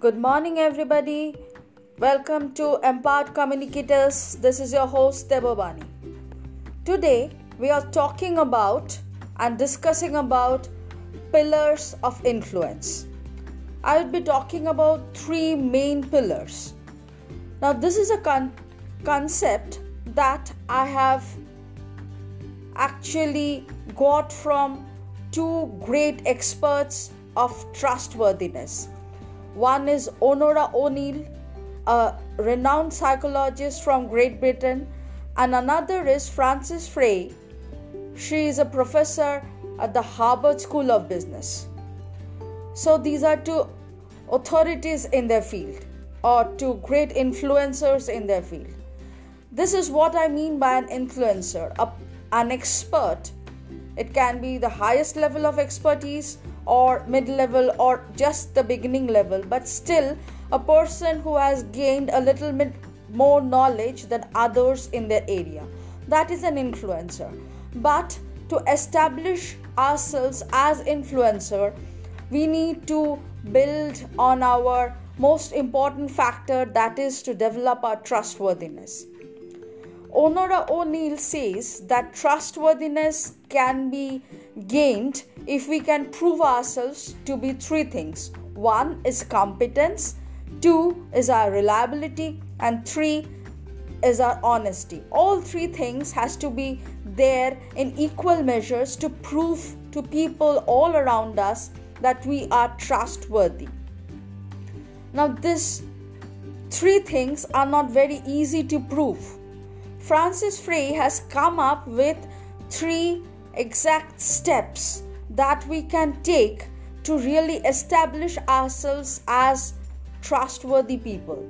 Good morning, everybody. Welcome to Empowered Communicators. This is your host, Debobani. Today, we are talking about and discussing about pillars of influence. I will be talking about three main pillars. Now, this is a con- concept that I have actually got from two great experts of trustworthiness. One is Onora O'Neill, a renowned psychologist from Great Britain, and another is Frances Frei. She is a professor at the Harvard School of Business. So these are two authorities in their field or two great influencers in their field. This is what I mean by an influencer, a, an expert. It can be the highest level of expertise or mid level or just the beginning level, but still a person who has gained a little bit more knowledge than others in their area. That is an influencer. But to establish ourselves as influencer, we need to build on our most important factor that is to develop our trustworthiness. Onora O'Neill says that trustworthiness can be gained if we can prove ourselves to be three things. One is competence, two is our reliability, and three is our honesty. All three things has to be there in equal measures to prove to people all around us that we are trustworthy. Now these three things are not very easy to prove Frances Frei has come up with three exact steps that we can take to really establish ourselves as trustworthy people.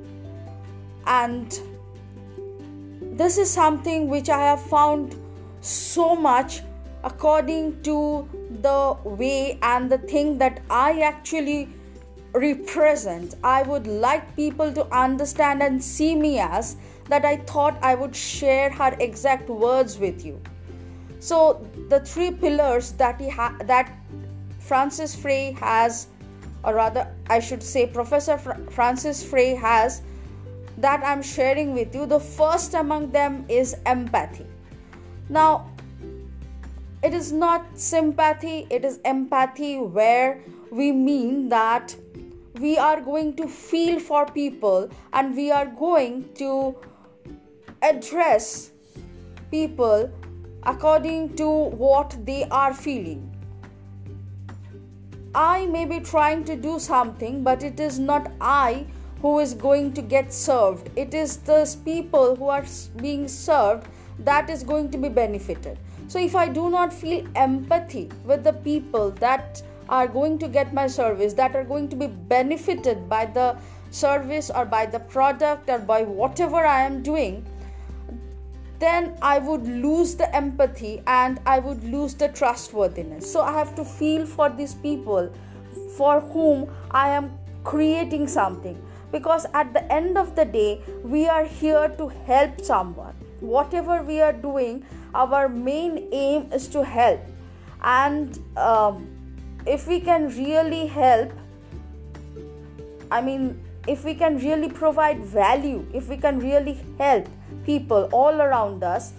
And this is something which I have found so much according to the way and the thing that I actually represent. I would like people to understand and see me as that I thought I would share her exact words with you. So the three pillars that he ha- that Frances Frei has, or rather, I should say, Professor Fr- Frances Frei has, that I'm sharing with you. The first among them is empathy. Now, it is not sympathy; it is empathy, where we mean that we are going to feel for people and we are going to address people according to what they are feeling. I may be trying to do something, but it is not I who is going to get served. It is those people who are being served that is going to be benefited. So, if I do not feel empathy with the people that are going to get my service, that are going to be benefited by the service or by the product or by whatever I am doing, then I would lose the empathy and I would lose the trustworthiness. So I have to feel for these people for whom I am creating something because at the end of the day, we are here to help someone. Whatever we are doing, our main aim is to help, and um, if we can really help, I mean, if we can really provide value, if we can really help, people all around us,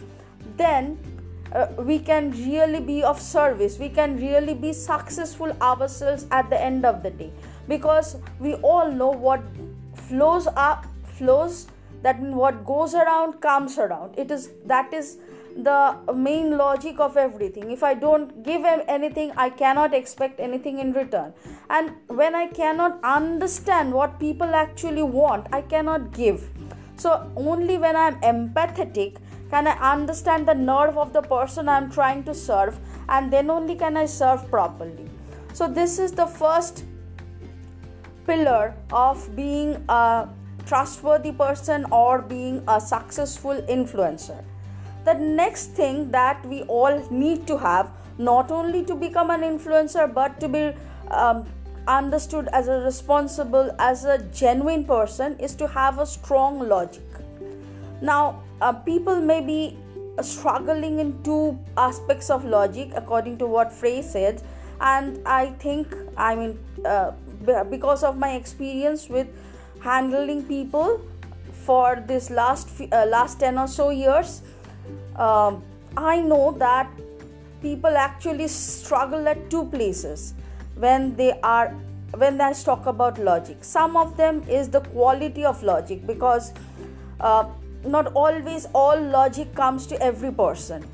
then uh, we can really be of service. We can really be successful ourselves at the end of the day because we all know what flows up, flows. That what goes around comes around. It is that is the main logic of everything. If I don't give him anything, I cannot expect anything in return. And when I cannot understand what people actually want, I cannot give so, only when I'm empathetic can I understand the nerve of the person I'm trying to serve, and then only can I serve properly. So, this is the first pillar of being a trustworthy person or being a successful influencer. The next thing that we all need to have, not only to become an influencer, but to be um, understood as a responsible, as a genuine person, is to have a strong logic. Now, uh, people may be struggling in two aspects of logic according to what Frei said, and I think, I mean, uh, because of my experience with handling people for this last uh, last 10 or so years um, i know that people actually struggle at two places when they are when they talk about logic. Some of them is the quality of logic because uh, not always all logic comes to every person.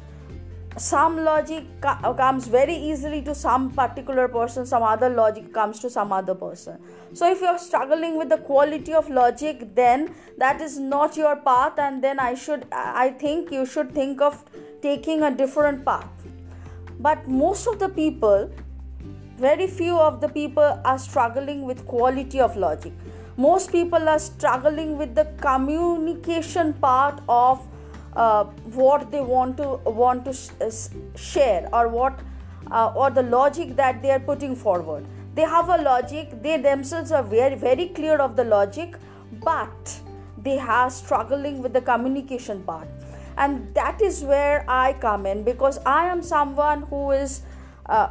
Some logic co- comes very easily to some particular person some other logic comes to some other person. So if you're struggling with the quality of logic then that is not your path and then i should i think you should think of taking a different path. But most of the people very few of the people are struggling with quality of logic. Most people are struggling with the communication part of uh, what they want to want to sh- uh, share or what uh, or the logic that they are putting forward. They have a logic they themselves are very very clear of the logic but they are struggling with the communication part. And that is where i come in because i am someone who is uh,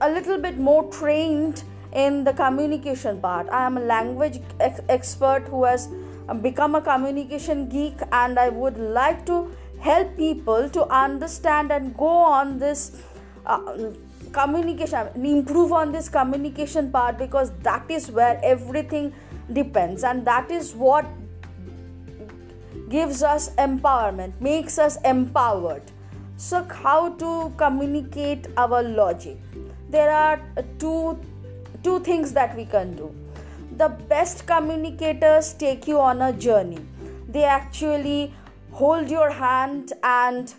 a little bit more trained in the communication part. I am a language ex- expert who has become a communication geek and I would like to help people to understand and go on this uh, communication improve on this communication part because that is where everything depends and that is what gives us empowerment makes us empowered. So how to communicate our logic there are uh, two two things that we can do the best communicators take you on a journey. They actually hold your hand and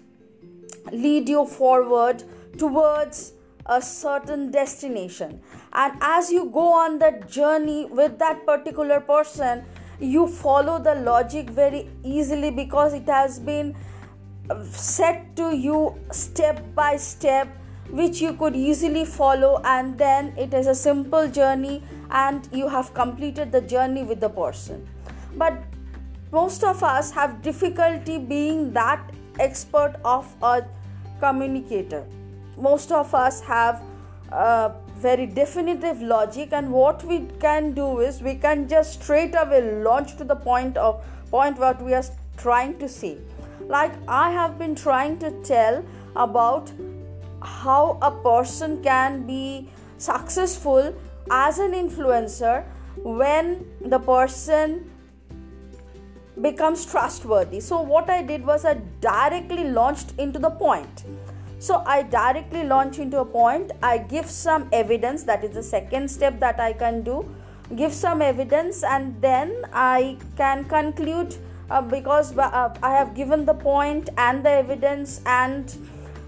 lead you forward towards a certain destination. And as you go on that journey with that particular person, you follow the logic very easily because it has been set to you step by step which you could easily follow and then it is a simple journey and you have completed the journey with the person. But most of us have difficulty being that expert of a communicator. Most of us have a very definitive logic and what we can do is we can just straight away launch to the point of point what we are trying to say like i have been trying to tell about how a person can be successful as an influencer when the person becomes trustworthy. So, what I did was I directly launched into the point. So, I directly launch into a point, I give some evidence, that is the second step that I can do. Give some evidence, and then I can conclude uh, because uh, I have given the point and the evidence and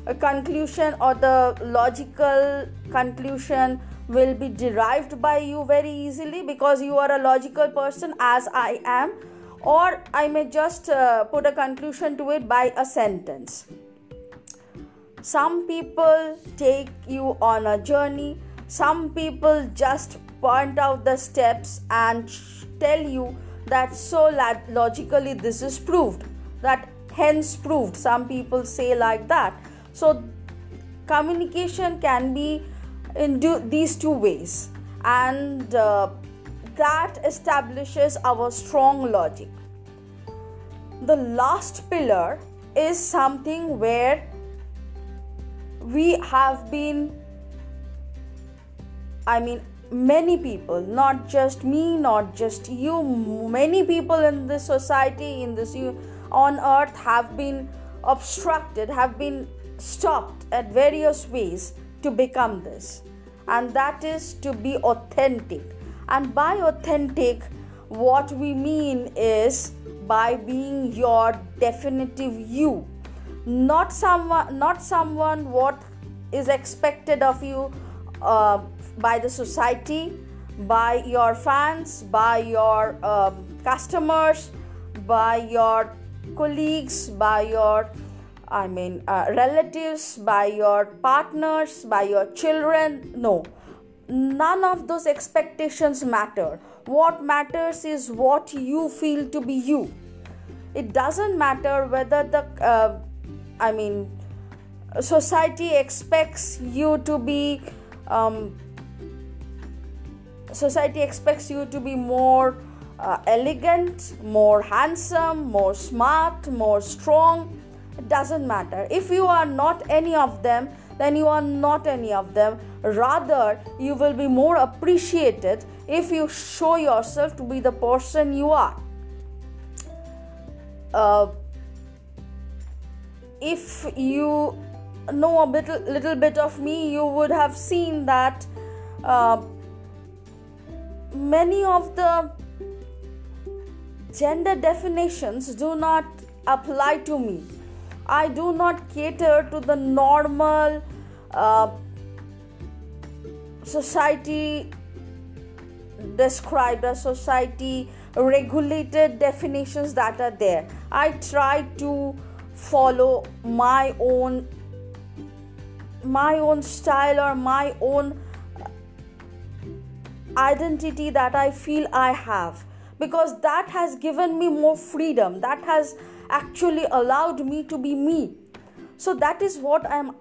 a conclusion or the logical conclusion will be derived by you very easily because you are a logical person as i am. Or i may just uh, put a conclusion to it by a sentence. Some people take you on a journey. Some people just point out the steps and tell you that so logically this is proved that hence proved. Some people say like that so, communication can be in do, these two ways, and uh, that establishes our strong logic. The last pillar is something where we have been, I mean, many people, not just me, not just you, many people in this society, in this on earth have been obstructed, have been stopped at various ways to become this, and that is to be authentic. And by authentic, what we mean is by being your definitive you, not someone, not someone what is expected of you uh, by the society, by your fans, by your um, customers, by your colleagues, by your I mean, uh, relatives, by your partners, by your children. No, none of those expectations matter. What matters is what you feel to be you. It doesn't matter whether the, uh, I mean, society expects you to be um, society expects you to be more uh, elegant, more handsome, more smart, more strong. Doesn't matter. If you are not any of them, then you are not any of them. Rather, you will be more appreciated if you show yourself to be the person you are. Uh, if you know a little, little bit of me, you would have seen that uh, many of the gender definitions do not apply to me. I do not cater to the normal uh, society described as society regulated definitions that are there. I try to follow my own my own style or my own identity that I feel I have because that has given me more freedom that has actually allowed me to be me so that is what I'm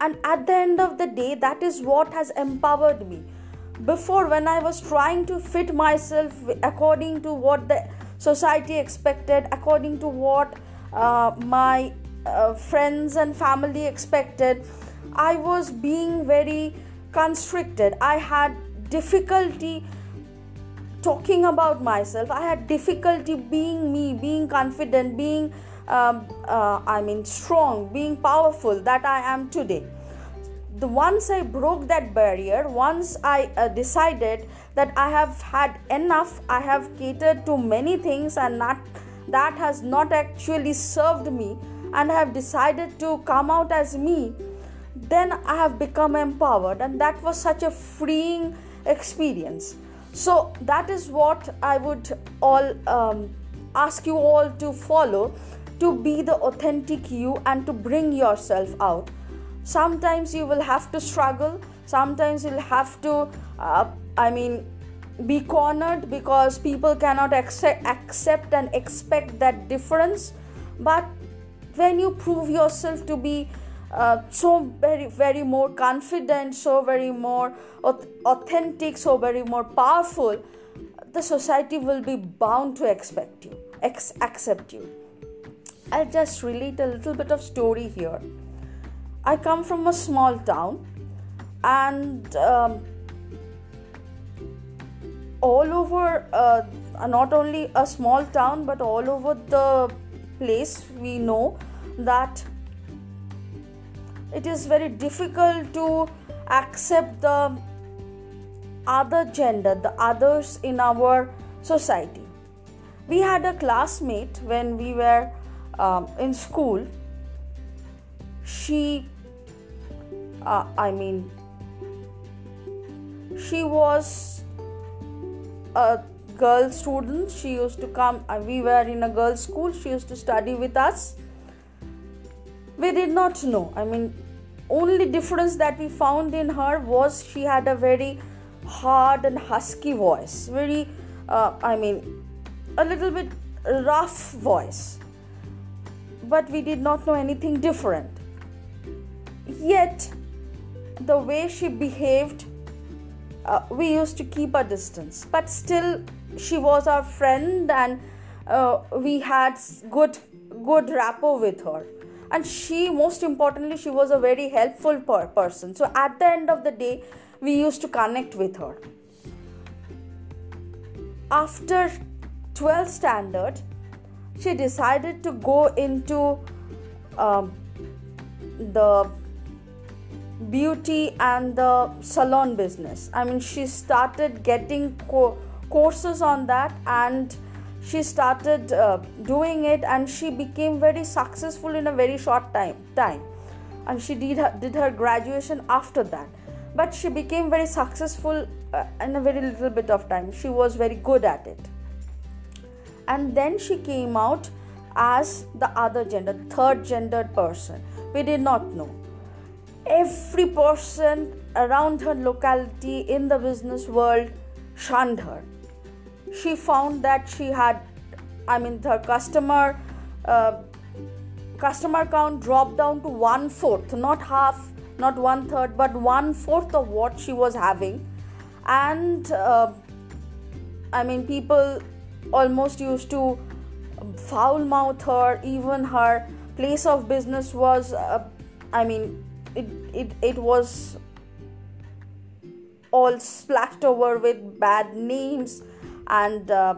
and at the end of the day that is what has empowered me before when I was trying to fit myself according to what the society expected according to what uh, my uh, friends and family expected I was being very constricted. I had difficulty talking about myself. I had difficulty being me, being confident, being, um, uh, I mean, strong, being powerful that I am today. The once I broke that barrier, once I uh, decided that I have had enough, I have catered to many things, and not that has not actually served me, and I have decided to come out as me then I have become empowered, and that was such a freeing experience. So, that is what I would all um, ask you all to follow to be the authentic you and to bring yourself out. Sometimes you will have to struggle, sometimes you'll have to, uh, I mean, be cornered because people cannot accept, accept and expect that difference. But when you prove yourself to be uh, so very very more confident so very more authentic so very more powerful the society will be bound to expect you ex- accept you. I'll just relate a little bit of story here. I come from a small town and um, all over uh, not only a small town but all over the place we know that it is very difficult to accept the other gender, the others in our society. We had a classmate when we were um, in school. She, uh, I mean, she was a girl student. She used to come, uh, we were in a girls' school. She used to study with us we did not know. I mean only difference that we found in her was she had a very hard and husky voice. Very uh, i mean a little bit rough voice. But we did not know anything different. Yet the way she behaved uh, we used to keep a distance. But still she was our friend and uh, we had good good rapport with her and she most importantly she was a very helpful per- person. So at the end of the day we used to connect with her. After 12th standard she decided to go into um, the beauty and the salon business. I mean she started getting co- courses on that and she started uh, doing it and she became very successful in a very short time time. And she did her, did her graduation after that. But she became very successful uh, in a very little bit of time. She was very good at it. And then she came out as the other gender third gendered person. We did not know. Every person around her locality in the business world shunned her she found that she had i mean her customer uh, customer count dropped down to one fourth not half not one third but one fourth of what she was having. And uh, i mean people almost used to foul mouth her even her place of business was uh, i mean it, it it was all splashed over with bad names and uh,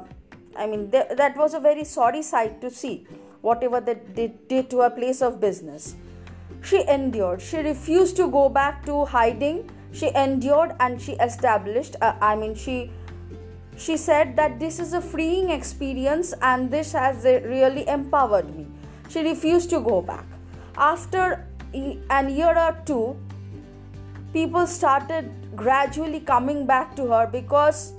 i mean th- that was a very sorry sight to see whatever they did, did to her place of business. She endured. She refused to go back to hiding. She endured and she established uh, i mean she she said that this is a freeing experience and this has really empowered me. She refused to go back. After an year or two people started gradually coming back to her because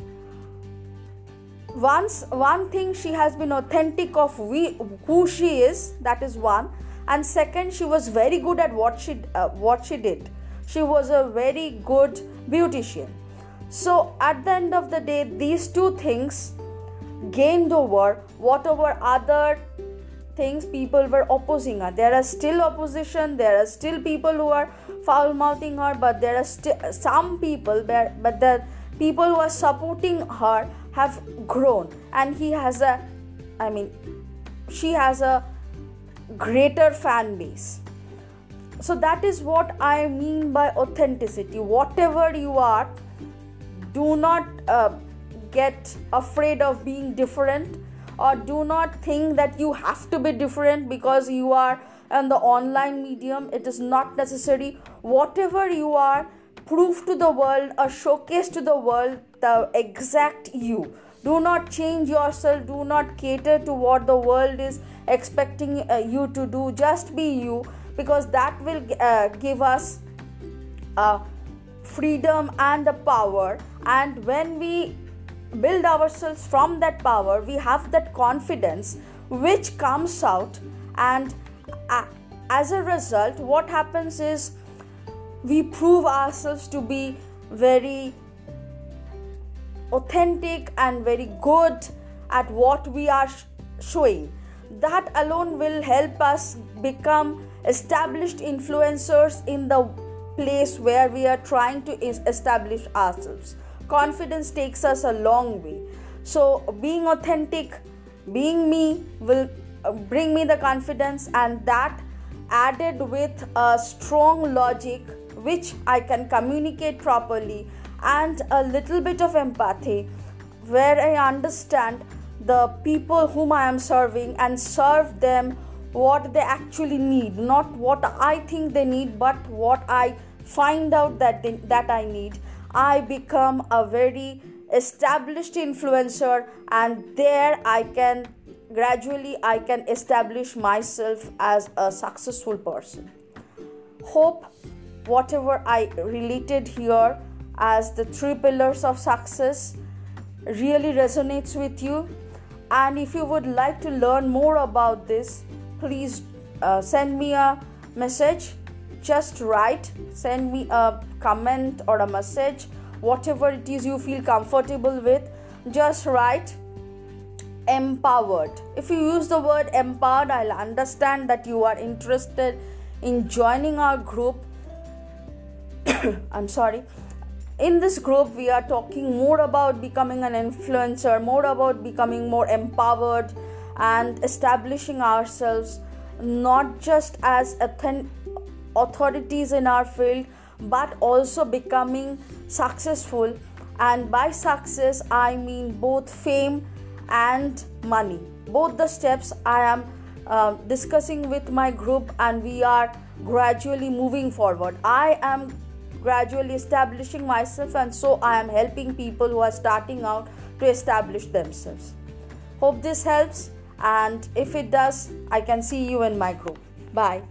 once one thing she has been authentic of we, who she is that is one. And second she was very good at what she uh, what she did. She was a very good beautician. So at the end of the day these two things gained over whatever other things people were opposing her. There are still opposition there are still people who are foul mouthing her but there are still some people but the people who are supporting her have grown. And he has a i mean she has a greater fan base. So that is what i mean by authenticity. Whatever you are do not uh, get afraid of being different or do not think that you have to be different because you are on the online medium. It is not necessary. Whatever you are prove to the world or showcase to the world the exact you. Do not change yourself. Do not cater to what the world is expecting uh, you to do. Just be you because that will uh, give us uh, freedom and the power. And when we build ourselves from that power we have that confidence which comes out. And as a result what happens is we prove ourselves to be very authentic and very good at what we are showing. That alone will help us become established influencers in the place where we are trying to establish ourselves. Confidence takes us a long way. So being authentic being me will uh, bring me the confidence and that added with a strong logic which i can communicate properly and a little bit of empathy where i understand the people whom i am serving and serve them what they actually need not what i think they need but what i find out that they, that i need I become a very established influencer and there I can gradually I can establish myself as a successful person. Hope whatever I related here as the three pillars of success really resonates with you. And if you would like to learn more about this please uh, send me a message. Just write send me a comment or a message whatever it is you feel comfortable with. Just write empowered. If you use the word empowered i'll understand that you are interested in joining our group. I'm sorry in this group we are talking more about becoming an influencer more about becoming more empowered and establishing ourselves not just as authorities in our field but also becoming successful. And by success i mean both fame and money. Both the steps i am uh, discussing with my group and we are gradually moving forward. I am gradually establishing myself and so i am helping people who are starting out to establish themselves. Hope this helps and if it does i can see you in my group. Bye